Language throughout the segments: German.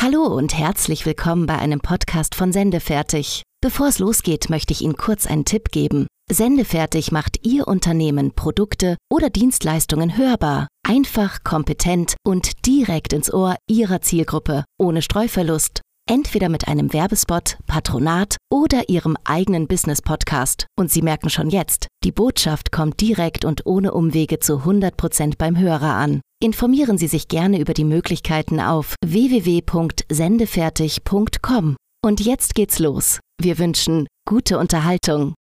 Hallo und herzlich willkommen bei einem Podcast von Sendefertig. Bevor es losgeht, möchte ich Ihnen kurz einen Tipp geben. Sendefertig macht Ihr Unternehmen, Produkte oder Dienstleistungen hörbar. Einfach, kompetent und direkt ins Ohr Ihrer Zielgruppe, ohne Streuverlust. Entweder mit einem Werbespot, Patronat oder Ihrem eigenen Business-Podcast. Und Sie merken schon jetzt, die Botschaft kommt direkt und ohne Umwege zu 100% beim Hörer an. Informieren Sie sich gerne über die Möglichkeiten auf www.sendefertig.com. Und jetzt geht's los. Wir wünschen gute Unterhaltung.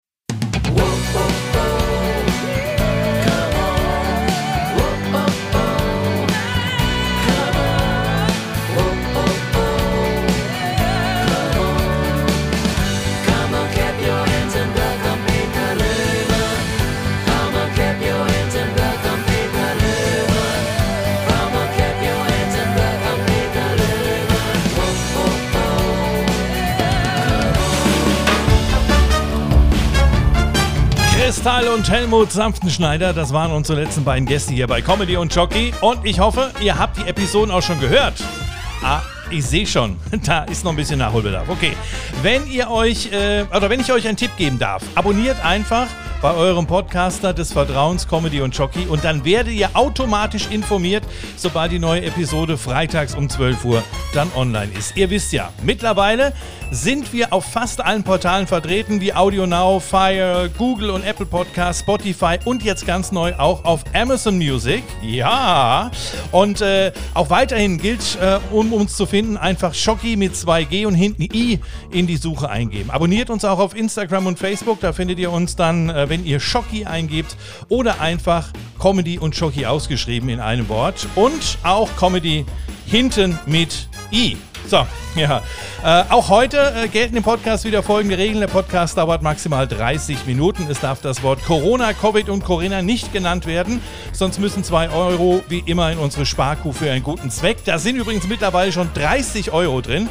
Kristall und Helmut Sanftenschneider, das waren unsere letzten beiden Gäste hier bei Comedy und Jockey. Und ich hoffe, ihr habt die Episoden auch schon gehört. Ah, ich sehe schon, da ist noch ein bisschen Nachholbedarf. Okay, wenn ihr euch, äh, oder wenn ich euch einen Tipp geben darf, abonniert einfach bei eurem Podcaster des Vertrauens Comedy und Jockey und dann werdet ihr automatisch informiert, sobald die neue Episode freitags um 12 Uhr dann online ist. Ihr wisst ja, mittlerweile sind wir auf fast allen Portalen vertreten, wie Audio Now, Fire, Google und Apple Podcasts, Spotify und jetzt ganz neu auch auf Amazon Music. Ja, und äh, auch weiterhin gilt, äh, um uns zu finden, einfach Schocki mit 2G und hinten I in die Suche eingeben. Abonniert uns auch auf Instagram und Facebook, da findet ihr uns dann, äh, wenn ihr Schocki eingebt oder einfach Comedy und Schocki ausgeschrieben in einem Wort und auch Comedy hinten mit I. So, ja. Äh, auch heute äh, gelten im Podcast wieder folgende Regeln. Der Podcast dauert maximal 30 Minuten. Es darf das Wort Corona, Covid und Corinna nicht genannt werden. Sonst müssen 2 Euro wie immer in unsere Sparkuh für einen guten Zweck. Da sind übrigens mittlerweile schon 30 Euro drin.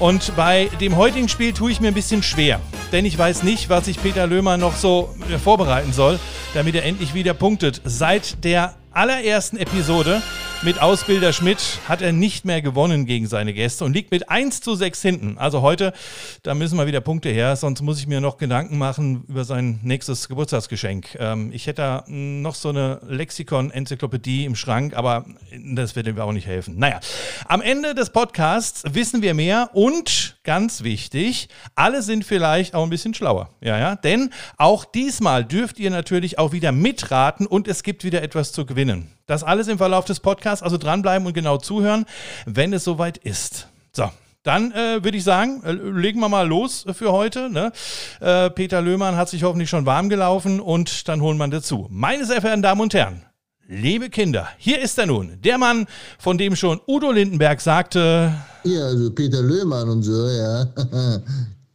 Und bei dem heutigen Spiel tue ich mir ein bisschen schwer, denn ich weiß nicht, was sich Peter Löhmer noch so äh, vorbereiten soll, damit er endlich wieder punktet. Seit der allerersten Episode mit Ausbilder Schmidt hat er nicht mehr gewonnen gegen seine Gäste und liegt mit 1 zu 6 hinten. Also heute, da müssen mal wieder Punkte her, sonst muss ich mir noch Gedanken machen über sein nächstes Geburtstagsgeschenk. Ähm, ich hätte da noch so eine Lexikon-Enzyklopädie im Schrank, aber das wird ihm auch nicht helfen. Naja, am Ende des Podcasts wissen wir mehr und ganz wichtig, alle sind vielleicht auch ein bisschen schlauer. Ja, ja, denn auch diesmal dürft ihr natürlich auch wieder mitraten und es gibt wieder etwas zu gewinnen. Das alles im Verlauf des Podcasts, also dranbleiben und genau zuhören, wenn es soweit ist. So, dann äh, würde ich sagen, äh, legen wir mal los für heute. Ne? Äh, Peter Löhmann hat sich hoffentlich schon warm gelaufen und dann holen wir dazu. Meine sehr verehrten Damen und Herren, liebe Kinder, hier ist er nun, der Mann, von dem schon Udo Lindenberg sagte. Ja, also Peter Löhmann und so, ja.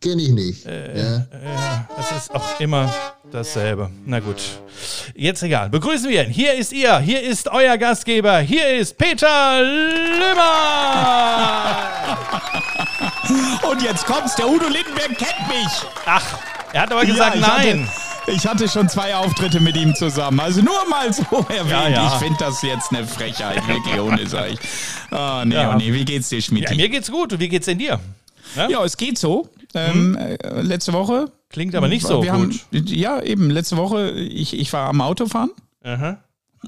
Kenne ich nicht. Äh, ja. ja, es ist auch immer dasselbe. Na gut. Jetzt egal. Begrüßen wir ihn. Hier ist ihr. Hier ist euer Gastgeber. Hier ist Peter Löhmann. Und jetzt kommt's. Der Udo Lindenberg kennt mich. Ach, er hat aber gesagt ja, nein. Hatte, ich hatte schon zwei Auftritte mit ihm zusammen. Also nur mal so erwähnt. Ja, ja. Ich finde das jetzt eine Frechheit. Wirklich ohne, sag ich. Oh, nee, oh, nee. Wie geht's dir, Schmidt? Ja, mir geht's gut. Und wie geht's denn dir? Ja, es geht so. Ähm, hm? Letzte Woche. Klingt aber nicht so wir gut. Haben, ja, eben. Letzte Woche, ich, ich war am Autofahren. Aha.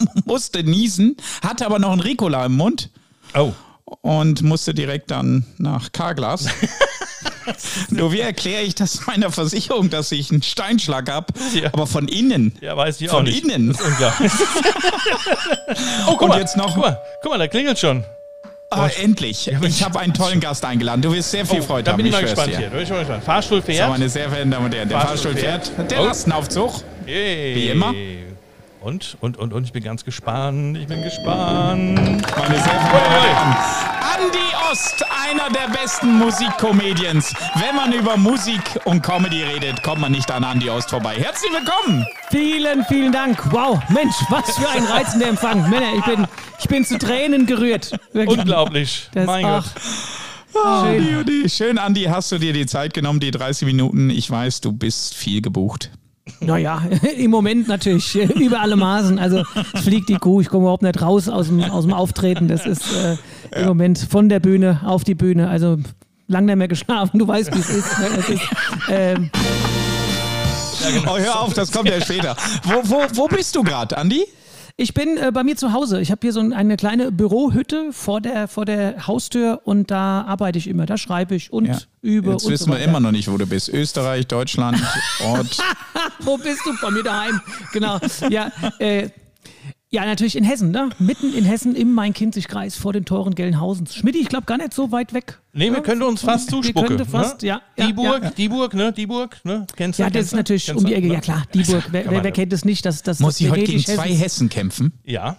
musste niesen, hatte aber noch ein Ricola im Mund. Oh. Und musste direkt dann nach Carglass. Nur wie erkläre ich das meiner Versicherung, dass ich einen Steinschlag habe, ja. aber von innen? Ja, weiß ich von auch nicht. Von innen. oh, guck Und mal, jetzt noch. Guck mal, guck mal, da klingelt schon. Ah, endlich. Ich habe einen tollen Gast eingeladen. Du wirst sehr viel oh, Freude da haben. bin ich mal gespannt hier. Da bin ich mal gespannt. Fahrstuhl fährt. So, meine sehr verehrten Damen und Herren, der Fahrstuhl, Fahrstuhl fährt. fährt. Der oh. Lastenaufzug. Yay. Wie immer. Und, und, und, und ich bin ganz gespannt. Ich bin gespannt. Meine sehr. Andy Ost, einer der besten Musikcomedians. Wenn man über Musik und Comedy redet, kommt man nicht an Andy Ost vorbei. Herzlich willkommen. Vielen, vielen Dank. Wow, Mensch, was für ein reizender Empfang. Männer, ich bin, ich bin zu Tränen gerührt. Wirklich. Unglaublich. Das, mein ach, Gott. Oh, schön. Schön, Andi, hast du dir die Zeit genommen, die 30 Minuten. Ich weiß, du bist viel gebucht. Naja, im Moment natürlich über alle Maßen. Also es fliegt die Kuh, ich komme überhaupt nicht raus aus dem, aus dem Auftreten. Das ist äh, im Moment von der Bühne auf die Bühne. Also lang nicht mehr geschlafen, du weißt, wie es ist. Ne? Es ist ähm, Oh, hör auf, das kommt ja später. Wo, wo, wo bist du gerade, Andi? Ich bin äh, bei mir zu Hause. Ich habe hier so ein- eine kleine Bürohütte vor der, vor der Haustür und da arbeite ich immer. Da schreibe ich und übe. Jetzt und wissen so wir immer noch nicht, wo du bist. Österreich, Deutschland, Ort. Wo bist du? Bei mir daheim. Genau. Ja, äh, ja, natürlich in Hessen, ne? Mitten in Hessen im Main-Kinzig-Kreis vor den Toren Gelnhausens. Schmidt, ich glaube gar nicht so weit weg. Nee, wir könnten uns fast Wir zuspucken. könnte fast, ne? ja, ja, Die Burg, ja. die Burg, ne? Die Burg, ne? Kennst du? Ja, das ist natürlich Kennst um die? Ecke. Ne? Ja klar, die Burg. Wer, wer, wer ja. kennt es nicht? Das, das, Muss das ich heute gegen Venedig zwei. Hessen kämpfen? Ja,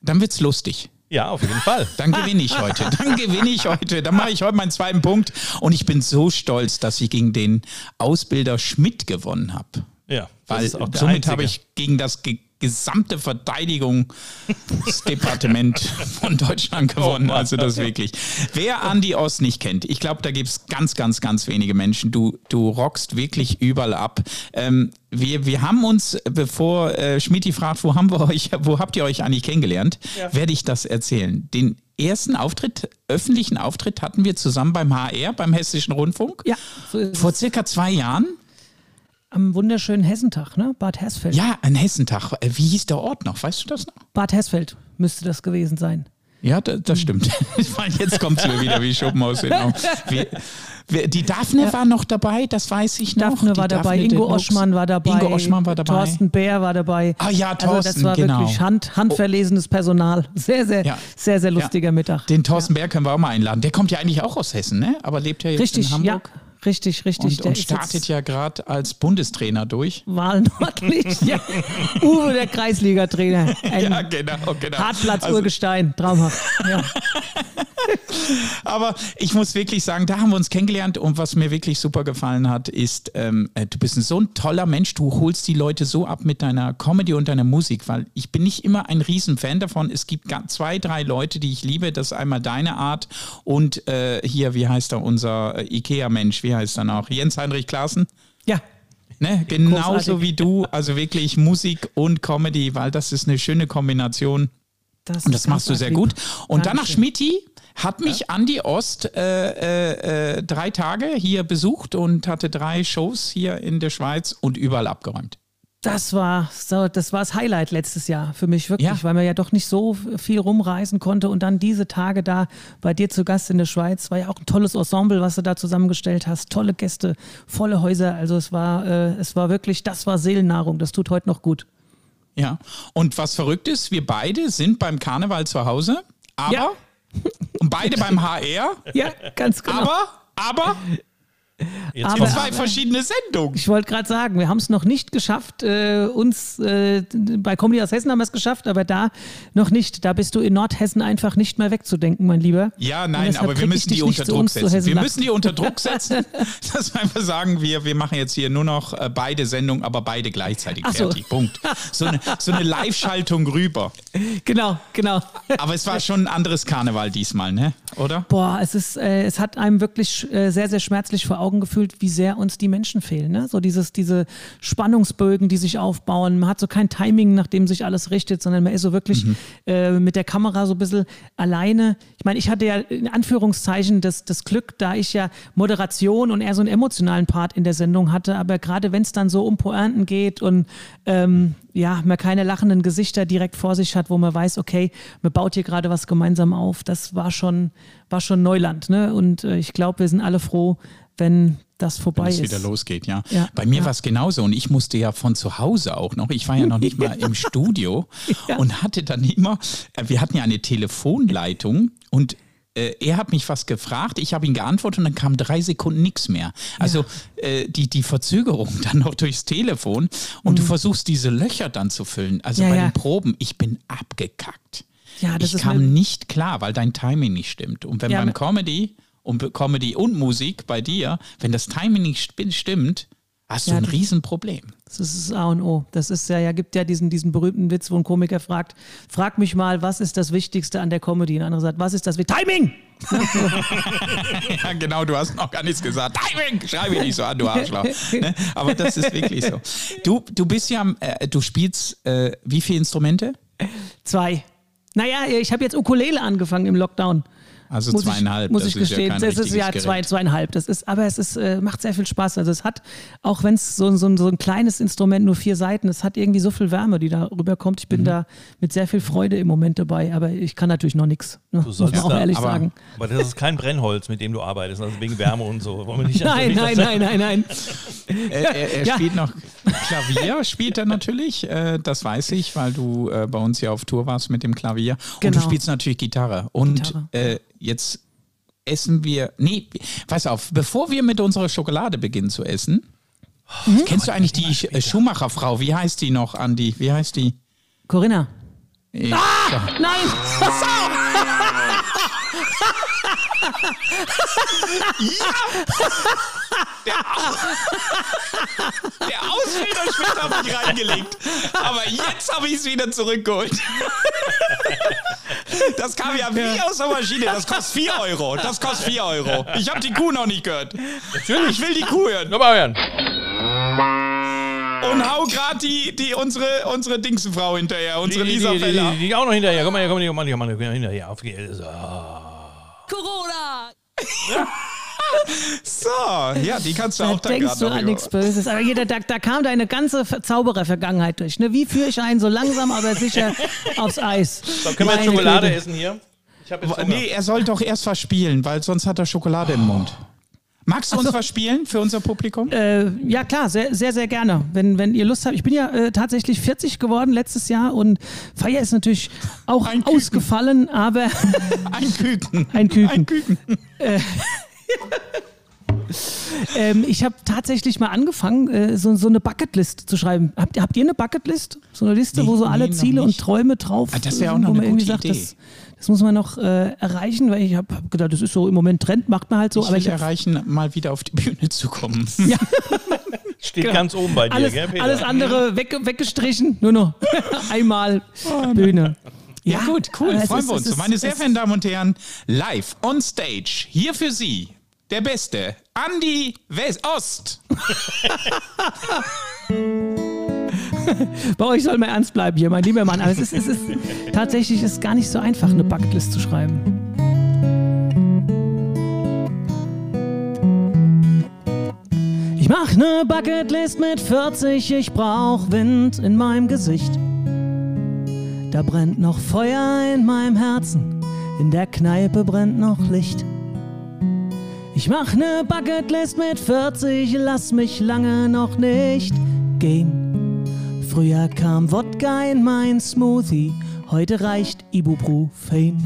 Dann wird's lustig. ja, auf jeden Fall. Dann gewinne ich heute. Dann gewinne ich heute. Dann mache ich heute meinen zweiten Punkt. Und ich bin so stolz, dass ich gegen den Ausbilder Schmidt gewonnen habe. Ja, das Weil ist auch der somit habe ich gegen das ge gesamte Verteidigungsdepartement von Deutschland gewonnen. Mann. also das wirklich. Wer Andi Ost nicht kennt, ich glaube, da gibt es ganz, ganz, ganz wenige Menschen. Du, du rockst wirklich überall ab. Ähm, wir, wir haben uns, bevor äh, Schmidti fragt, wo haben wir euch, wo habt ihr euch eigentlich kennengelernt, werde ich das erzählen. Den ersten Auftritt, öffentlichen Auftritt hatten wir zusammen beim HR, beim Hessischen Rundfunk. Ja, so. Vor circa zwei Jahren. Am wunderschönen Hessentag, ne? Bad Hersfeld. Ja, ein Hessentag. Äh, Wie hieß der Ort noch? Weißt du das noch? Bad Hersfeld müsste das gewesen sein. Ja, da, das stimmt. Jetzt kommt es mir wieder wie Schuppen aus den Augen. Die Daphne war noch dabei, das weiß ich noch. Daphne Die war dabei, Daphne Ingo. Oschmann war dabei. Ingo Oschmann war dabei. Thorsten Bär war dabei. Ah ja, Also das Thorsten, war genau. wirklich hand, handverlesenes Personal. Sehr, sehr, Ja. sehr, sehr lustiger Ja. Mittag. Den Thorsten Bär können wir auch mal einladen. Der kommt ja eigentlich auch aus Hessen, ne? aber lebt ja jetzt Richtig, in ja. Richtig, richtig. Und, Der und startet ja gerade als Bundestrainer durch. Wahl nördlich. ja. Uwe, der Kreisliga-Trainer. Ja, genau, genau. Hartplatz Also- Urgestein. Traumhaft. Ja. Aber ich muss wirklich sagen, da haben wir uns kennengelernt und was mir wirklich super gefallen hat, ist, ähm, äh, du bist ein so ein toller Mensch, du holst die Leute so ab mit deiner Comedy und deiner Musik, weil ich bin nicht immer ein Riesenfan davon. Es gibt zwei, drei Leute, die ich liebe. Das ist einmal deine Art und äh, hier, wie heißt er, unser äh, Ikea-Mensch, wie heißt er noch? Jens Heinrich Klaassen? ja. Ne? Genauso Großartig. wie du, also wirklich Musik und Comedy, weil das ist eine schöne Kombination. Das, Und das machst du sehr lieb. gut. Und danach. Schmidti hat mich Andi Ost äh, äh, äh, drei Tage hier besucht und hatte drei Shows hier in der Schweiz und überall abgeräumt. Das war so, das war das Highlight letztes Jahr für mich wirklich, Ja. weil man ja doch nicht so viel rumreisen konnte und dann diese Tage da bei dir zu Gast in der Schweiz war ja auch ein tolles Ensemble, was du da zusammengestellt hast, tolle Gäste, volle Häuser, also es war äh, es war wirklich, das war Seelennahrung, das tut heute noch gut. Ja. Und was verrückt ist, wir beide sind beim Karneval zu Hause, aber Ja. und beide beim HR, Ja, ganz genau. aber aber Jetzt Aber- zwei verschiedene Sendungen. Ich wollte gerade sagen, wir haben es noch nicht geschafft. Äh, uns äh, bei Comedy aus Hessen haben wir es geschafft, aber da noch nicht. Da bist du in Nordhessen einfach nicht mehr wegzudenken, mein Lieber. Ja, nein, aber wir müssen die unter Druck setzen. Wir müssen die unter Druck setzen, dass wir einfach sagen, wir, wir machen jetzt hier nur noch äh, beide Sendungen, aber beide gleichzeitig Ach so. fertig. Punkt. So eine, so eine Live-Schaltung rüber. Genau, genau. Aber es war schon ein anderes Karneval diesmal, ne? Oder? Boah, es ist, äh, es hat einem wirklich äh, sehr, sehr schmerzlich vor Augen gefühlt, wie sehr uns die Menschen fehlen. Ne? So dieses, diese Spannungsbögen, die sich aufbauen. Man hat so kein Timing, nach dem sich alles richtet, sondern man ist so wirklich äh, mit der Kamera so ein bisschen alleine. Ich meine, ich hatte ja in Anführungszeichen das, das Glück, da ich ja Moderation und eher so einen emotionalen Part in der Sendung hatte, aber gerade wenn es dann so um Pointen geht und ähm, ja, man keine lachenden Gesichter direkt vor sich hat, wo man weiß, okay, man baut hier gerade was gemeinsam auf, das war schon, war schon Neuland. Ne? Und äh, ich glaube, wir sind alle froh, wenn das vorbei Wenn es ist. wieder losgeht, ja. Ja, Bei mir ja. war es genauso und ich musste ja von zu Hause auch noch, ich war ja noch nicht mal im Studio Ja. und hatte dann immer, äh, wir hatten ja eine Telefonleitung und äh, er hat mich was gefragt, ich habe ihn geantwortet und dann kam drei Sekunden nichts mehr. Also äh, die, die Verzögerung dann noch durchs Telefon und du versuchst diese Löcher dann zu füllen. Also Mhm. Ja, bei ja. den Proben, ich bin abgekackt. Ja, das ich kam nicht klar, weil dein Timing nicht stimmt. Und wenn Ja, beim Comedy und Comedy und Musik bei dir, wenn das Timing nicht stimmt, hast du Ja, ein das- Riesenproblem. Das ist das A und O. Das ist ja, ja gibt ja diesen, diesen berühmten Witz, wo ein Komiker fragt, frag mich mal, was ist das Wichtigste an der Comedy? Und der andere sagt, was ist das Wichtigste? Timing! Ja, genau, du hast noch gar nichts gesagt. Timing! Schrei mich nicht so an, du Arschloch. Ne? Aber das ist wirklich so. Du, du bist ja, äh, du spielst äh, wie viele Instrumente? Zwei. Naja, ich habe jetzt Ukulele angefangen im Lockdown. Also muss zweieinhalb. Ich, muss das ich ist gestehen, ja kein es ist ja zwei, zweieinhalb. Das ist, aber es ist, äh, macht sehr viel Spaß. Also es hat, auch wenn es so, so, so ein kleines Instrument, nur vier Seiten, es hat irgendwie so viel Wärme, die da rüberkommt. Ich bin Mhm. da mit sehr viel Freude im Moment dabei, aber ich kann natürlich noch nichts. Ne? Muss man solltest auch da- ehrlich aber- sagen. Aber das ist kein Brennholz, mit dem du arbeitest, also wegen Wärme und so. Wollen wir nicht Nein, nein, dass- nein, nein, nein. Er, er, er Ja. spielt noch Klavier, spielt er natürlich. Äh, das weiß ich, weil du äh, bei uns ja auf Tour warst mit dem Klavier. Und Genau. du spielst natürlich Gitarre. Und Gitarre. Äh, jetzt essen wir. Nee, pass auf, bevor wir mit unserer Schokolade beginnen zu essen. Mhm. Kennst du eigentlich die äh, Schumacher-Frau? Wie heißt die noch, Andi? Wie heißt die? Corinna. Ich, Nein! Der Ausfederschmidt habe ich reingelegt. Aber jetzt habe ich es wieder zurückgeholt. Das kam ja wie aus der Maschine. Das kostet 4 Euro. Das kostet 4 Euro. Ich habe die Kuh noch nicht gehört. Natürlich. Ich will die Kuh hören. Nur mal hören. Und hau gerade die, die, unsere, unsere Dingsenfrau hinterher, unsere die, Lisa die, die, Feller. die, die auch noch hinterher. Komm mal her, komm mal her, komm mal her, komm mal her, komm mal hinterher. Auf geht's. So. So, ja, die kannst du Da auch da denkst du an nichts Böses. Aber jeder, da, da kam deine ganze Ver- Zauberer-Vergangenheit durch. Ne? Wie führe ich einen so langsam, aber sicher aufs Eis? So, können wir jetzt Schokolade Güte. essen hier? Ich jetzt Hunger. Nee, er soll doch erst was spielen, weil sonst hat er Schokolade im Mund. Magst du uns was spielen für unser Publikum? Äh, ja, klar, sehr, sehr, sehr gerne. Wenn, wenn ihr Lust habt. Ich bin ja äh, tatsächlich 40 geworden letztes Jahr und Feier ist natürlich auch Ein Küken. ausgefallen, aber Ein Küken. ein Küken. Ein Küken. Ähm, ich habe tatsächlich mal angefangen, äh, so, so eine Bucketlist zu schreiben. Habt, ihr- habt ihr eine Bucketlist? So eine Liste, Nee, wo so nee, alle noch Ziele und. Träume drauf Ah, das wär auch sind, noch wo eine man irgendwie gute sagt, Idee. das, das muss man noch äh, erreichen, weil ich habe hab gedacht, das ist so im Moment Trend, macht man halt so. Ich aber will ich erreichen, mal wieder auf die Bühne zu kommen. ja, Steht genau. ganz oben bei dir, alles, gell, Peter? alles andere weg, weggestrichen, nur noch einmal Bühne. Ja, gut, cool, freuen ist- wir uns. ist- Meine sehr verehrten Damen und Herren, live on stage, hier für Sie, der Beste, Andi West Ost. Bei euch soll man ernst bleiben hier, mein lieber Mann. Aber es ist, es ist tatsächlich ist gar nicht so einfach, eine Bucketlist zu schreiben. Ich mach ne Bucketlist mit 40, ich brauch Wind in meinem Gesicht. Da brennt noch Feuer in meinem Herzen, in der Kneipe brennt noch Licht. Ich mach ne Bucketlist mit 40, lass mich lange noch nicht gehen. Früher kam Wodka in mein Smoothie, heute reicht Ibuprofen.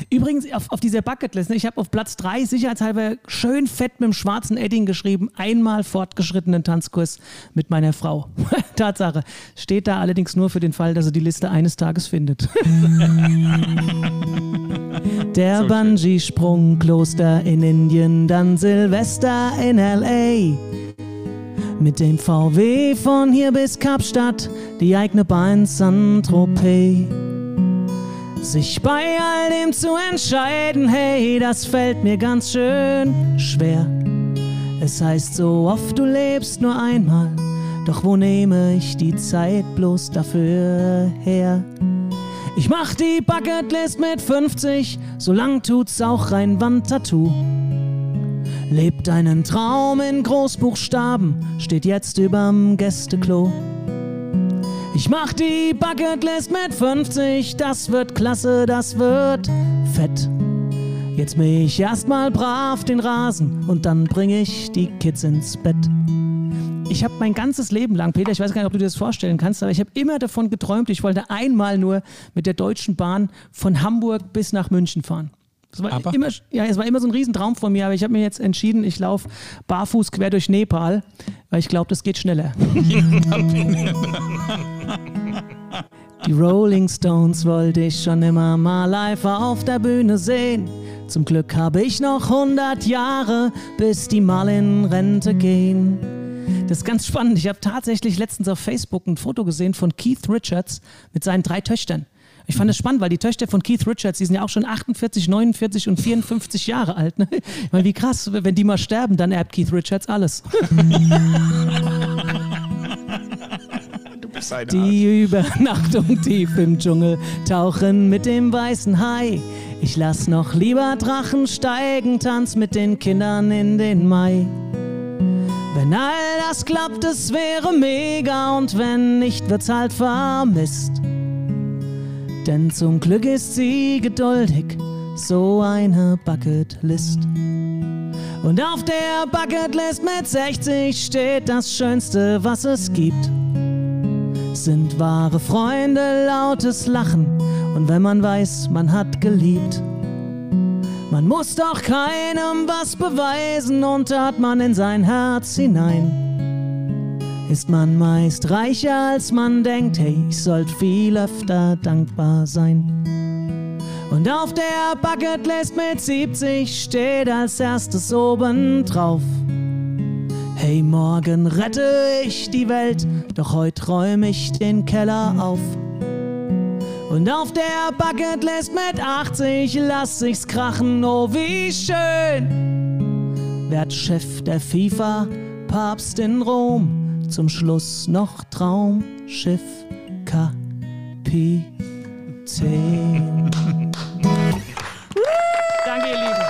Übrigens, auf, auf dieser Bucketlist, ne, ich habe auf Platz 3 sicherheitshalber schön fett mit dem schwarzen Edding geschrieben, einmal fortgeschrittenen Tanzkurs mit meiner Frau. Tatsache. Steht da allerdings nur für den Fall, dass sie die Liste eines Tages findet. Der Bungee-Sprung, Kloster in Indien, dann Silvester in L.A. Mit dem VW von hier bis Kapstadt, die eigene Bahn. Sich bei all dem zu entscheiden, hey, das fällt mir ganz schön schwer. Es heißt so oft, du lebst nur einmal, doch wo nehme ich die Zeit bloß dafür her? Ich mach die Bucketlist mit 50, so lang tut's auch rein Wandtattoo. Lebt einen Traum in Großbuchstaben, steht jetzt überm Gästeklo. Ich mach die Bucketlist mit 50, das wird klasse, das wird fett. Jetzt mäh ich erstmal brav den Rasen und dann bring ich die Kids ins Bett. Ich habe mein ganzes Leben lang, Peter, ich weiß gar nicht, ob du dir das vorstellen kannst, aber ich habe immer davon geträumt, ich wollte einmal nur mit der Deutschen Bahn von Hamburg bis nach München fahren. Das war Aber? immer, ja, es war immer so ein Riesentraum von mir, aber ich habe mir jetzt entschieden, ich laufe barfuß quer durch Nepal, weil ich glaube, das geht schneller. Die Rolling Stones wollte ich schon immer mal live auf der Bühne sehen. Zum Glück habe ich noch 100 Jahre, bis die mal in Rente gehen. Das ist ganz spannend. Ich habe tatsächlich letztens auf Facebook ein Foto gesehen von Keith Richards mit seinen drei Töchtern. Ich fand das spannend, weil die Töchter von Keith Richards, die sind ja auch schon 48, 49 und 54 Jahre alt. Ne? Ich meine, wie krass, wenn die mal sterben, dann erbt Keith Richards alles. Die Übernachtung tief im Dschungel, tauchen mit dem weißen Hai. Ich lass noch lieber Drachen steigen, tanz mit den Kindern in den Mai. Wenn all das klappt, es wäre mega und wenn nicht, wird's halt vermisst. Denn zum Glück ist sie geduldig, so eine Bucketlist. Und auf der Bucketlist mit 60 steht das Schönste, was es gibt sind wahre Freunde, lautes Lachen und wenn man weiß, man hat geliebt. Man muss doch keinem was beweisen und hat man in sein Herz hinein. Ist man meist reicher als man denkt, hey, ich sollte viel öfter dankbar sein. Und auf der Bucketlist mit 70 steht als erstes oben drauf. Hey, morgen rette ich die Welt, doch heute räume ich den Keller auf. Und auf der Bucketlist mit 80 lass ich's krachen, oh wie schön. Werd Chef der FIFA, Papst in Rom, zum Schluss noch Traumschiff Kapitän. Danke, ihr Lieben.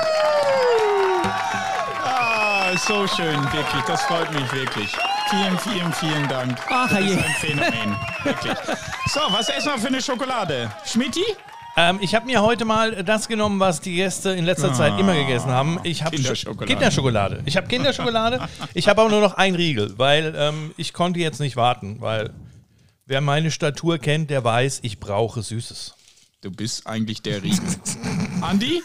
Ah, so schön, wirklich. Das freut mich wirklich. Vielen, vielen, vielen Dank. Ach, das ist ein Phänomen. wirklich. So, was essen wir für eine Schokolade? Schmidti? Ähm, ich habe mir heute mal das genommen, was die Gäste in letzter Zeit immer gegessen haben. Ich habe Kinderschokolade. Kinderschokolade. Ich habe Kinderschokolade. ich habe aber nur noch ein Riegel, weil ähm, ich konnte jetzt nicht warten, weil wer meine Statur kennt, der weiß, ich brauche Süßes. Du bist eigentlich der Riegel. Andi,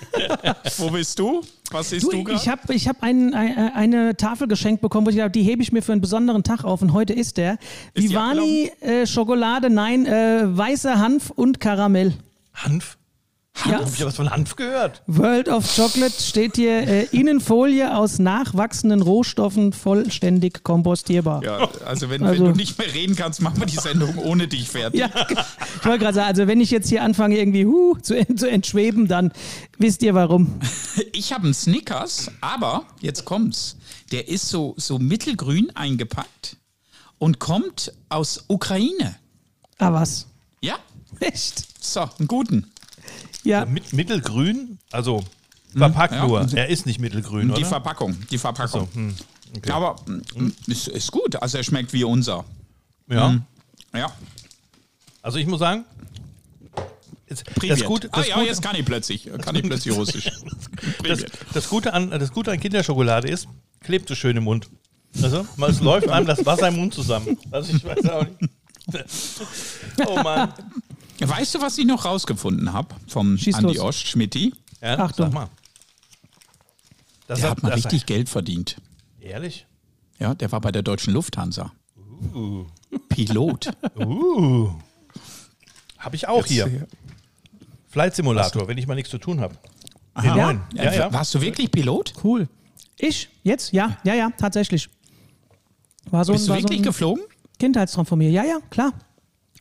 wo bist du? Was isst du, Du, gerade? ich habe ich hab ein, ein, eine Tafel geschenkt bekommen, wo ich dachte, die hebe ich mir für einen besonderen Tag auf und heute ist der. die Vivani äh, Schokolade, nein, äh, weißer Hanf und Karamell. Hanf? Ja. Hab ich was von Hanf gehört? World of Chocolate steht hier äh, Innenfolie aus nachwachsenden Rohstoffen vollständig kompostierbar. Ja, also wenn, Also- wenn du nicht mehr reden kannst, machen wir die Sendung ohne dich fertig. Ja, ich wollte gerade sagen, also wenn ich jetzt hier anfange irgendwie huh, zu, zu entschweben, dann wisst ihr warum. Ich habe einen Snickers, aber jetzt kommt's. Der ist so, so mittelgrün eingepackt und kommt aus Ukraine. Ah was? Ja, Echt? so, einen guten. Ja. Mit, mittelgrün? Also verpackt Ja. nur. Er ist nicht mittelgrün, Die oder? Verpackung, die Verpackung. so, hm, okay. Aber mm, ist, ist gut, also er schmeckt wie unser. ja. Ja, Also ich muss sagen, das Privet. Gute, ah das ja, Gute, jetzt kann ich plötzlich, kann ich plötzlich Russisch. das, das, Gute an, das Gute an Kinderschokolade ist, klebt so schön im Mund. Also, es läuft einem das Wasser im Mund zusammen. Also ich weiß auch nicht. Oh Mann. Weißt du, was ich noch rausgefunden habe vom Schieß Andi los. Ost, Schmidti? Ja, Achtung. Sag mal. Das Der hat mal das- richtig Geld verdient. Ehrlich? Ja, der war bei der deutschen Lufthansa. Pilot. Uh. Habe ich auch hier. Flight Simulator, wenn ich mal nichts zu tun habe. Ja? Ja, ja. Warst du wirklich Pilot? Cool. Ich? Jetzt? Ja, ja, ja, tatsächlich. War so, Bist du war so wirklich ein geflogen? Kindheitstraum von mir. Ja, ja, klar.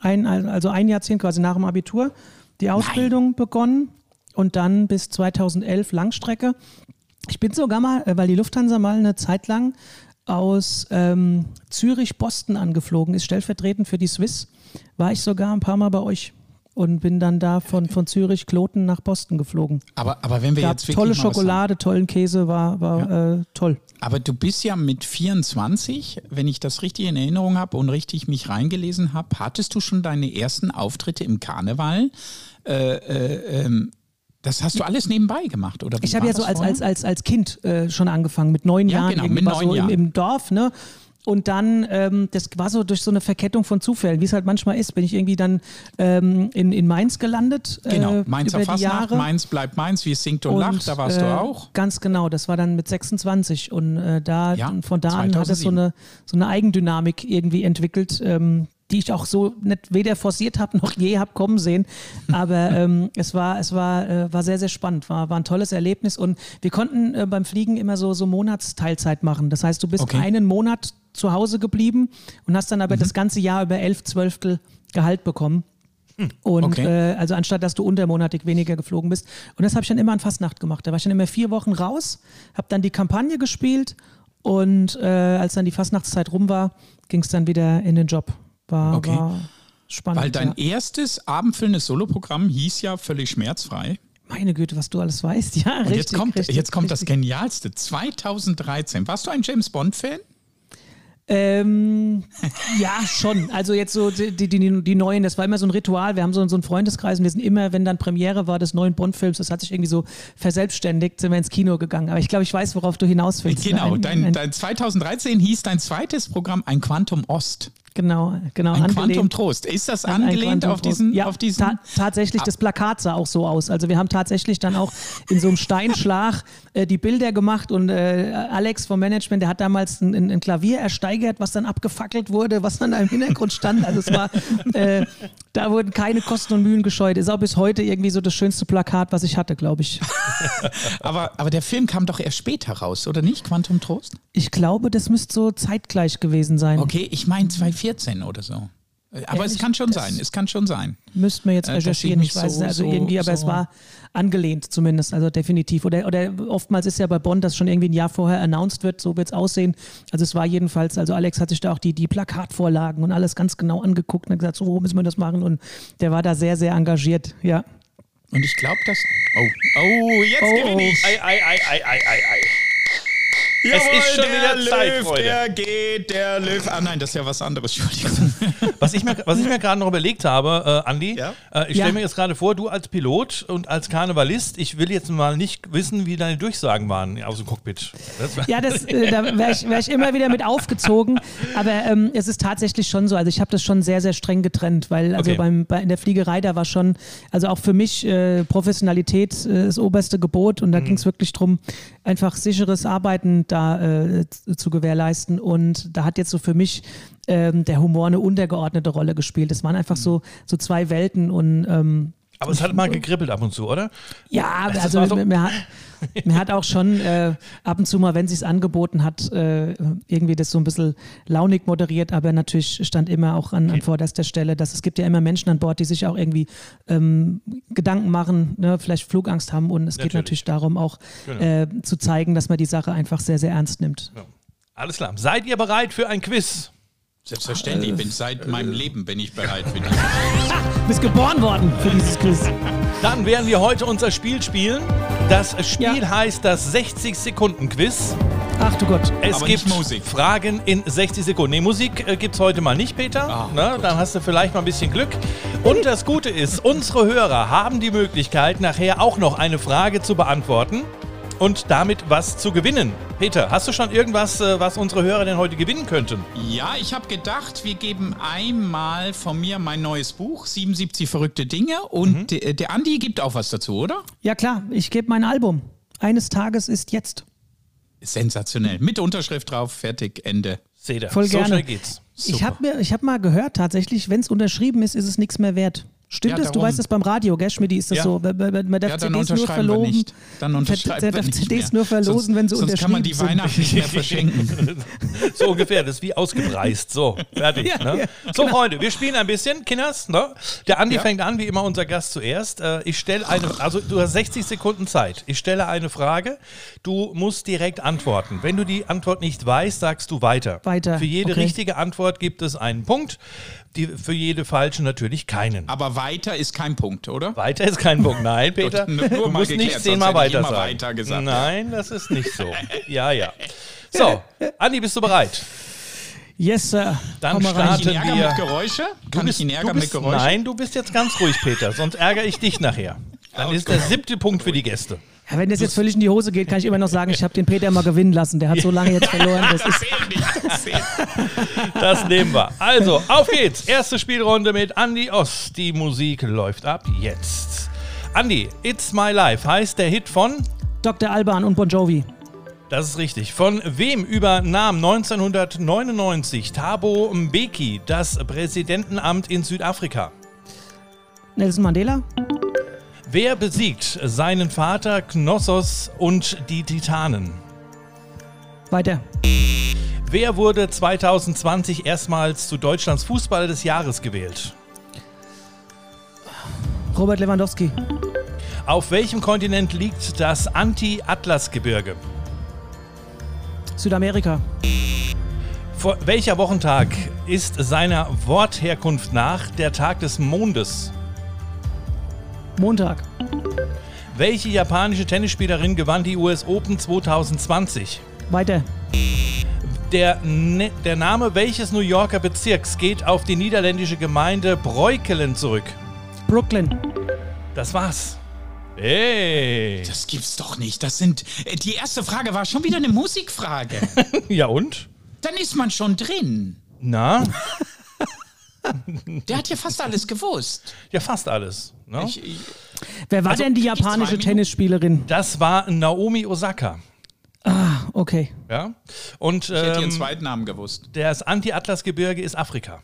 Ein, also ein Jahrzehnt quasi nach dem Abitur die Ausbildung begonnen und dann bis 2011 Langstrecke. Ich bin sogar mal, äh, weil die Lufthansa mal eine Zeit lang aus ähm, Zürich-Boston angeflogen ist, stellvertretend für die Swiss, war ich sogar ein paar Mal bei euch und bin dann da von, von Zürich-Kloten nach Boston geflogen. Aber, aber wenn wir Gab jetzt tolle Schokolade, tollen Käse, war, war äh, toll. Aber du bist ja mit 24, wenn ich das richtig in Erinnerung habe und richtig mich reingelesen habe, hattest du schon deine ersten Auftritte im Karneval? Äh, äh, ähm, das hast du alles nebenbei gemacht, oder? Ich habe ja so als, als, als, als Kind äh, schon angefangen, mit neun Ja, Jahren, genau, mit neun so Jahren. Im, im Dorf, ne? Und dann, ähm, das war so durch so eine Verkettung von Zufällen, wie es halt manchmal ist, bin ich irgendwie dann ähm, in, in Mainz gelandet. Genau, äh, Mainzer über die Fastnacht. Mainz bleibt Mainz, wie es singt und, lacht, da warst äh, du auch. Ganz genau, das war dann mit 26 und äh, da Ja, von da an hat es so 2007. eine, so eine Eigendynamik irgendwie entwickelt, ähm, die ich auch so nicht weder forciert habe noch je habe kommen sehen. Aber ähm, es war, es war, äh, war sehr, sehr spannend, war, war ein tolles Erlebnis und wir konnten äh, beim Fliegen immer so, so Monatsteilzeit machen. Das heißt, du bist Okay. einen Monat zu Hause geblieben und hast dann aber Mhm. das ganze Jahr über elf Zwölftel Gehalt bekommen. Und okay. äh, also anstatt dass du untermonatig weniger geflogen bist. Und das habe ich dann immer an Fastnacht gemacht. Da war ich dann immer vier Wochen raus, habe dann die Kampagne gespielt und äh, als dann die Fastnachtszeit rum war, ging es dann wieder in den Job. War, Okay. war spannend. Weil dein ja. erstes abendfüllendes Soloprogramm hieß ja völlig schmerzfrei. Meine Güte, was du alles weißt. Ja, Und richtig. jetzt kommt, richtig, jetzt kommt das richtig. Genialste. 2013. Warst du ein James Bond-Fan? Ähm, ja, schon. Also jetzt so die, die, die, die neuen, das war immer so ein Ritual. Wir haben so, so einen Freundeskreis und wir sind immer, wenn dann Premiere war des neuen Bond-Films, das hat sich irgendwie so verselbstständigt, sind wir ins Kino gegangen. Aber ich glaube, ich weiß, worauf du hinaus willst. Genau, Ein- dein, ein- dein 2013 hieß dein zweites Programm ein Quantum Ost. Genau, genau. Ein Quantum Trost. Ist das an angelehnt auf diesen, Ja, auf diesen ta tatsächlich, das Plakat sah auch so aus. Also wir haben tatsächlich dann auch in so einem Steinschlag äh, die Bilder gemacht und äh, Alex vom Management, der hat damals ein, ein, ein Klavier ersteigert, was dann abgefackelt wurde, was dann da im Hintergrund stand. Also es war, äh, da wurden keine Kosten und Mühen gescheut. Ist auch bis heute irgendwie so das schönste Plakat, was ich hatte, glaube ich. aber, aber der Film kam doch erst später raus, oder nicht? Quantum Trost? Ich glaube, das müsste so zeitgleich gewesen sein. Okay, ich meine 2014 oder so. Aber es Ehrlich, kann schon sein, es kann schon sein. Müssten wir jetzt Äh, recherchieren, ich weiß so- es also so- irgendwie, aber es so- war angelehnt zumindest, also definitiv. Oder, oder oftmals ist ja bei Bond, das schon irgendwie ein Jahr vorher announced wird, so wird es aussehen. Also es war jedenfalls, also Alex hat sich da auch die, die Plakatvorlagen und alles ganz genau angeguckt und hat gesagt, so müssen wir das machen und der war da sehr, sehr engagiert, ja. Und ich glaube, dass. Oh, oh, jetzt Oh, gewinne oh. ich. Ei, ei, ei, ei, ei, ei, ei. Es ist schon der wieder Zeit, Löw, Freunde. Der geht, der Löw. Ah nein, das ist ja was anderes, Entschuldigung. Was ich mir, was ich mir gerade noch überlegt habe, äh, Andi, Ja? äh, ich Ja. stelle mir jetzt gerade vor, du als Pilot und als Karnevalist, ich will jetzt mal nicht wissen, wie deine Durchsagen waren aus dem Cockpit. Das, Ja, das, äh, da wäre ich, wär ich immer wieder mit aufgezogen. Aber ähm, es ist tatsächlich schon so. Also ich habe das schon sehr, sehr streng getrennt, weil also Okay. beim, bei, in der Fliegerei, da war schon, also auch für mich äh, Professionalität äh, das oberste Gebot und da ging es wirklich darum, einfach sicheres Arbeiten da äh, zu, gewährleisten. Und da hat jetzt so für mich ähm, der Humor eine untergeordnete Rolle gespielt. Es waren einfach so, so zwei Welten und ähm, aber es hat mal gekribbelt ab und zu, oder? ja, Das also war so- mir, mir, hat, mir hat auch schon äh, ab und zu mal, wenn sie es angeboten hat, äh, irgendwie das so ein bisschen launig moderiert, aber natürlich stand immer auch an, an vorderster Stelle, dass es gibt ja immer Menschen an Bord, die sich auch irgendwie ähm, Gedanken machen, ne, vielleicht Flugangst haben und es geht Natürlich. natürlich darum auch Genau. äh, zu zeigen, dass man die Sache einfach sehr, sehr ernst nimmt. Alles klar. Seid ihr bereit für ein Quiz? Selbstverständlich, bin seit meinem Leben bin ich bereit für das. Du bist geboren worden für dieses Quiz. Dann werden wir heute unser Spiel spielen. Das Spiel Ja. heißt das 60-Sekunden-Quiz. Ach du Gott. Es Aber gibt nicht Musik. Fragen in 60 Sekunden. Nee, Musik äh, gibt es heute mal nicht, Peter. Ah, Na, dann hast du vielleicht mal ein bisschen Glück. Und das Gute ist, unsere Hörer haben die Möglichkeit, nachher auch noch eine Frage zu beantworten und damit was zu gewinnen. Peter, hast du schon irgendwas, äh, was unsere Hörer denn heute gewinnen könnten? Ja, ich habe gedacht, wir geben einmal von mir mein neues Buch, 77 verrückte Dinge. Und der, der Andi gibt auch was dazu, oder? Ja klar, ich gebe mein Album. Eines Tages ist jetzt. Sensationell. Mit Unterschrift drauf, fertig, Ende. Seht ihr, Voll so gerne. schnell geht's. Ich habe mir, ich habe mal gehört, tatsächlich, wenn es unterschrieben ist, ist es nichts mehr wert. Stimmt Ja? Du darum. weißt es beim Radio, gell, Schmidt? Ist das Ja. so? Man man darf Ja, dann CDs nur verloben. nicht. Dann unterschreiben darf nicht CDs mehr. nur verlosen, sonst, wenn sie Sonst kann man die unterschrieben sind. Weihnachten nicht mehr verschenken. So ungefähr, das ist wie ausgepreist. So, fertig. Ja, ne? ja, so, Freunde, wir spielen ein bisschen, Kinders. Ne? Der Andi Ja. fängt an, wie immer unser Gast zuerst. Äh, ich stelle eine, also du hast 60 Sekunden Zeit. Ich stelle eine Frage. Du musst direkt antworten. Wenn du die Antwort nicht weißt, sagst du weiter. Weiter, Für jede okay. richtige Antwort gibt es einen Punkt. Die, für jede falsche natürlich keinen. Aber weiter ist kein Punkt, oder? Weiter ist kein Punkt. Nein, Peter. Gut, nur du mal musst geklärt, nicht zehnmal weiter immer sagen. weiter gesagt. Nein, das ist nicht so. Ja, ja. So, Andi, bist du bereit? Yes, Sir. Dann starten ich ihn ärgern wir. mit Geräusche? Du Kann bist, ich ihn du ärgern bist, mit Geräusche? Nein, du bist jetzt ganz ruhig, Peter, sonst ärgere ich dich nachher. Dann ist der siebte Punkt für die Gäste. Ja, wenn das jetzt völlig in die Hose geht, kann ich immer noch sagen, ich habe den Peter mal gewinnen lassen. Der hat so lange jetzt verloren. Das ist. Das nehmen wir. Also, auf geht's. Erste Spielrunde mit Andy Ost. Die Musik läuft ab jetzt. Andy, It's My Life heißt der Hit von, Dr. Alban und Bon Jovi. das ist richtig, von wem übernahm 1999 Thabo Mbeki das Präsidentenamt in Südafrika? Nelson Mandela. Wer besiegt seinen Vater Knossos und die Titanen? Weiter. Wer wurde 2020 erstmals zu Deutschlands Fußballer des Jahres gewählt? Robert Lewandowski. Auf welchem Kontinent liegt das Anti-Atlas-Gebirge? Südamerika. Vor welcher Wochentag ist seiner Wortherkunft nach der Tag des Mondes? Montag. Welche japanische Tennisspielerin gewann die US Open 2020? Weiter. Der, ne der Name welches New Yorker Bezirks geht auf die niederländische Gemeinde Breukelen zurück? Brooklyn. Das war's. Hey. Das gibt's doch nicht. Das sind. äh, Die erste Frage war schon wieder eine Musikfrage. Ja und? Dann ist man schon drin. Na? Der hat ja fast alles gewusst. Ja, fast alles. Ne? Ich, ich, Wer war Also, denn die japanische? Tennisspielerin? Das war Naomi Osaka. Ah, okay. Ja? Und ich hätte ihren ähm, zweiten Namen gewusst. das Anti-Atlas-Gebirge ist Afrika.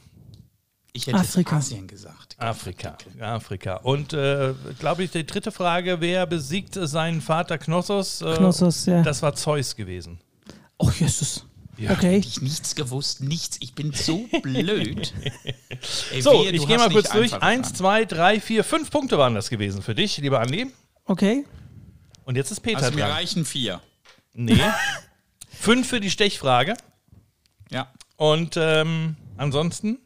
Ich hätte Afrika. Asien gesagt. Afrika. Afrika. Und äh, glaube ich, die dritte Frage, wer besiegt seinen Vater Knossos? Äh, Knossos, ja. Das war Zeus gewesen. Oh, Jesus. Ja. Okay. Ich nichts gewusst, nichts. Ich bin so blöd. Ey, So, wehe, ich gehe mal kurz durch. Eins, zwei, drei, vier, fünf Punkte waren das gewesen für dich, lieber Andi. Okay. Und jetzt ist Peter Also mir dran. reichen vier. Nee. fünf für die Stechfrage. Ja. Und ähm, ansonsten,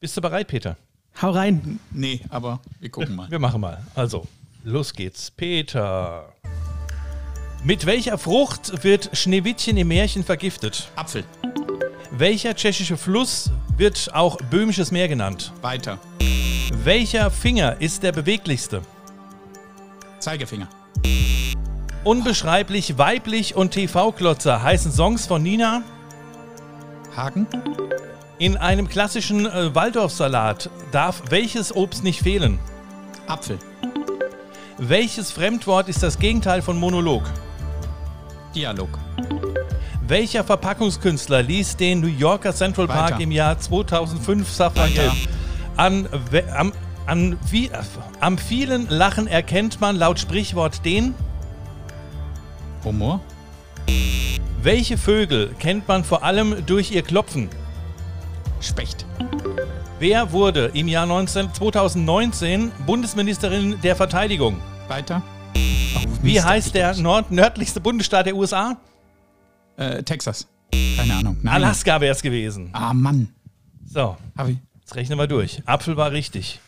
bist du bereit, Peter? Hau rein. Nee, aber wir gucken mal. Wir machen mal. Also, los geht's. Peter. Mit welcher Frucht wird Schneewittchen im Märchen vergiftet? Apfel. Welcher tschechische Fluss wird auch Böhmisches Meer genannt? Weiter. Welcher Finger ist der beweglichste? Zeigefinger. Unbeschreiblich weiblich und TV-Klotzer heißen Songs von Nina. Haken. In einem klassischen äh, Waldorfsalat darf welches Obst nicht fehlen? Apfel. Welches Fremdwort ist das Gegenteil von Monolog? Dialog. Welcher Verpackungskünstler ließ den New Yorker Central Park Weiter. im Jahr 2005 Safran-Gelb? Weiter. An, am, an wie, am vielen Lachen erkennt man laut Sprichwort den. Humor. Welche Vögel kennt man vor allem durch ihr Klopfen? Specht. Wer wurde im Jahr 19, 2019 Bundesministerin der Verteidigung? Weiter. Wie Mist, heißt der nord nördlichste Bundesstaat der USA? Äh, Texas. Keine Ahnung. Nein. Alaska wäre es gewesen. Ah, Mann. So, Hab ich jetzt rechnen wir durch. Apfel war richtig.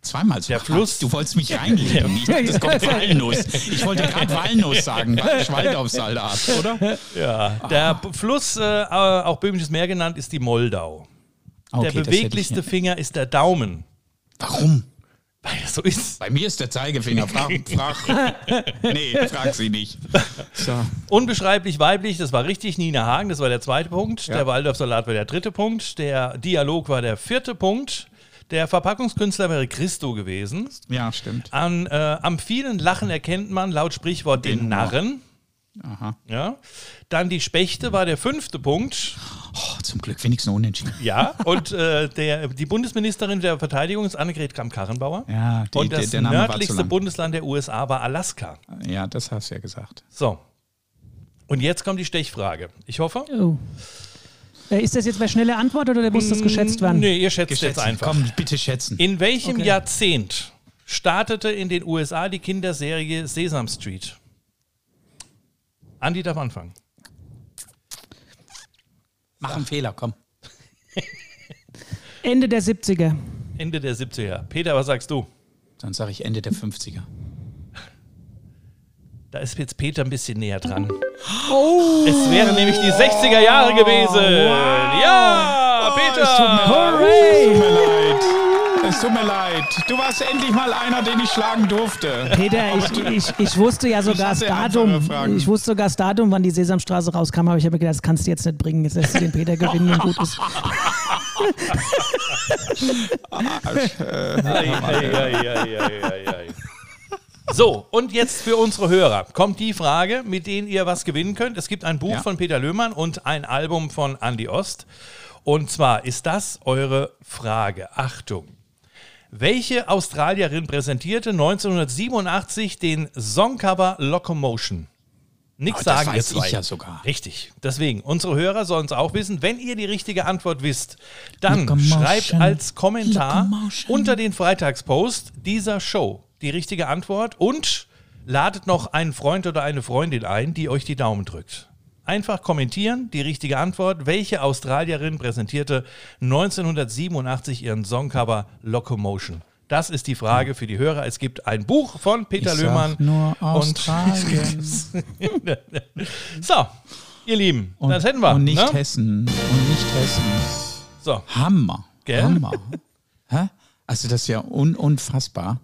zweimal so Der. Fluss- Du wolltest mich reinlegen. Ich dachte, das kommt Walnuss. Ich wollte gerade Walnuss sagen. Waldorfsalat, oder? Ja, der B- Fluss, äh, auch Böhmisches Meer genannt, ist die Moldau. Okay, der beweglichste ich- Finger ist der Daumen. Warum? Weil das so ist. Bei mir ist der Zeigefinger. Frag, frag. Nee, frag sie nicht. So. Unbeschreiblich weiblich, das war richtig. Nina Hagen, das war der zweite Punkt. Ja. Der Waldorfsalat war der dritte Punkt. Der Dialog war der vierte Punkt. Der Verpackungskünstler wäre Christo gewesen. Ja, stimmt. An, äh, am vielen Lachen erkennt man laut Sprichwort den, Den. Narren. Aha. Ja. Dann die Spechte war der fünfte Punkt. Oh, zum Glück wenigstens unentschieden. Ja. Und äh, der, die Bundesministerin der Verteidigung ist Annegret Kramp-Karrenbauer. Ja, die, Und das der, der nördlichste. Bundesland der USA war Alaska. Ja, das hast du ja gesagt. So. Und jetzt kommt die Stechfrage. Ich hoffe. Oh. Äh, ist das jetzt bei schnelle Antwort oder muss das geschätzt werden? Nee, ihr schätzt Geschätzt. jetzt einfach. Komm, bitte schätzen. In welchem Okay. Jahrzehnt startete in den USA die Kinderserie Sesame Street? Andi darf anfangen. Mach einen Fehler, komm. Ende der 70er. Ende der 70er. Peter, was sagst du? Dann sage ich Ende der 50er. Da ist jetzt Peter ein bisschen näher dran. Oh. Es wären nämlich die 60er Jahre gewesen. Ja, Peter. Es tut mir leid. Es tut mir leid. Du warst endlich mal einer, den ich schlagen durfte. Peter, ich, ich, ich wusste ja sogar das Datum. Ich wusste sogar das Datum, wann die Sesamstraße rauskam, aber ich habe mir gedacht, das kannst du jetzt nicht bringen. Jetzt lässt du den Peter gewinnen und gut ist. Ei. So, und jetzt für unsere Hörer kommt die Frage, mit denen ihr was gewinnen könnt. Es gibt ein Buch Ja. von Peter Löhmann und ein Album von Andy Ost. Und zwar ist das eure Frage. Achtung. Welche Australierin präsentierte 1987 den Songcover Locomotion? Nichts Oh, das sagen, ihr weiß ich zwei. ja sogar. Richtig. Deswegen, unsere Hörer sollen es auch wissen. Wenn ihr die richtige Antwort wisst, dann Locomotion. schreibt als Kommentar Locomotion. unter den Freitagspost dieser Show die richtige Antwort und ladet noch einen Freund oder eine Freundin ein, die euch die Daumen drückt. Einfach kommentieren, die richtige Antwort. Welche Australierin präsentierte 1987 ihren Songcover Locomotion? Das ist die Frage für die Hörer. Es gibt ein Buch von Peter Ich Löhmann. nur und Australien. so, ihr Lieben, Und, das hätten wir. und nicht ne? Hessen. Und nicht Hessen. So, Hammer. Gell? Hammer. Hä? Also das ist ja un unfassbar.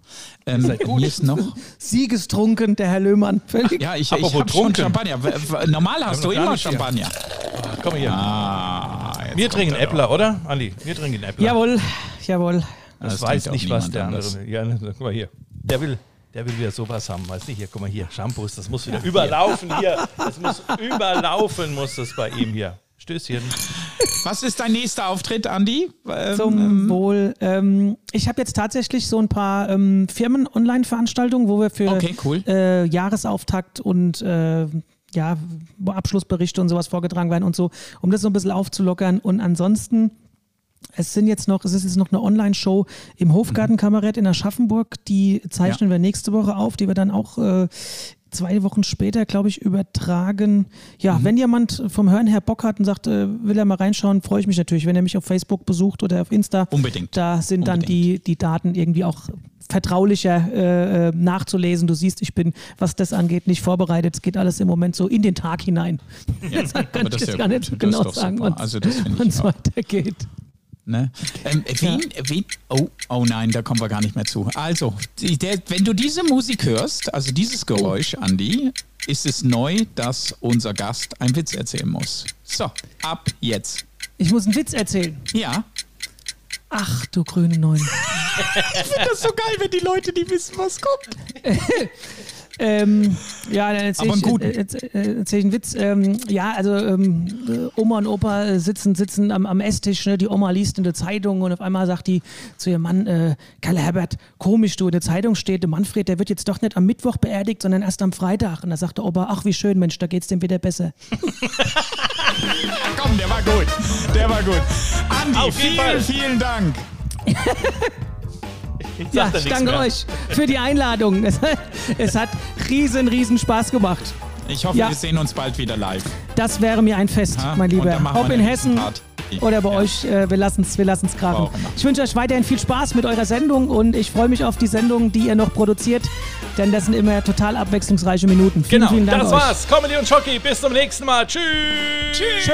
Ähm. Hier ist noch. Siegestrunken, der Herr Löhmann. Völlig. Ja, ich, ich habe schon. Champagner. Normal hast du immer nicht hier. Champagner. komm mal hier. Ah, wir trinken er Äppler, oder? Andi, wir trinken Äppler. Jawohl, jawohl. Das, Das weiß nicht, was der anders. andere. Ja, ne, guck mal hier. Der will, der will wieder sowas haben. Weißt du, hier, guck mal hier. Shampoos, das muss wieder überlaufen hier. Das muss überlaufen, muss das bei ihm hier. Stößchen. Was ist dein nächster Auftritt, Andi? Ähm, Zum Wohl. Ähm, ich habe jetzt tatsächlich so ein paar ähm, Firmen-Online-Veranstaltungen, wo wir für Okay, cool. äh, Jahresauftakt und äh, ja, Abschlussberichte und sowas vorgetragen werden und so, um das so ein bisschen aufzulockern. Und ansonsten, es sind jetzt noch, es ist jetzt noch eine Online-Show im Hofgartenkabarett in Aschaffenburg. Die zeichnen wir nächste Woche auf, die wir dann auch äh, zwei Wochen später, glaube ich, übertragen. Ja, Mhm. wenn jemand vom Hören her Bock hat und sagt, äh, will er mal reinschauen, freue ich mich natürlich, wenn er mich auf Facebook besucht oder auf Insta. Unbedingt. Da sind dann die, die Daten irgendwie auch vertraulicher äh, äh, nachzulesen. Du siehst, ich bin, was das angeht, nicht vorbereitet. Es geht alles im Moment so in den Tag hinein. Jetzt kann aber ich das jetzt ja gar gut. nicht Das genau sagen, wann Also das es auch. weitergeht. Ne? Ähm, wen, wen, oh, oh nein, da kommen wir gar nicht mehr zu. Also, der, wenn du diese Musik hörst, also dieses Geräusch, Andi, ist es neu, dass unser Gast einen Witz erzählen muss. So, ab jetzt. Ich muss einen Witz erzählen. Ja. Ach, du grüne Neun. Ich finde das so geil, wenn die Leute die wissen, was kommt. Ähm, ja, dann erzähle ich, äh, erzähl, äh, erzähl ich einen Witz. Ähm, ja, also ähm, äh, Oma und Opa sitzen, sitzen am, am Esstisch. Ne? Die Oma liest in der Zeitung und auf einmal sagt die zu ihrem Mann, äh, Karl Herbert, komisch, du, in der Zeitung steht, der Manfred, der wird jetzt doch nicht am Mittwoch beerdigt, sondern erst am Freitag. Und da sagt der Opa, ach wie schön, Mensch, da geht's dem wieder besser. Komm, der war gut. Der war gut. Andi, Auf jeden vielen, Fall. vielen Dank. Ja, ich danke euch für die Einladung. Es, es hat riesen, riesen Spaß gemacht. Ich hoffe, Ja. wir sehen uns bald wieder live. Das wäre mir ein Fest, Ha? mein Lieber. Ob in Hessen Party. oder bei Ja. euch, äh, wir lassen es wir lassen's krachen. Ich wünsche euch weiterhin viel Spaß mit eurer Sendung und ich freue mich auf die Sendung, die ihr noch produziert, denn das sind immer total abwechslungsreiche Minuten. Vielen, Genau, vielen Dank das euch. war's. Comedy und Schocky. Bis zum nächsten Mal. Tschüss. Tschüss.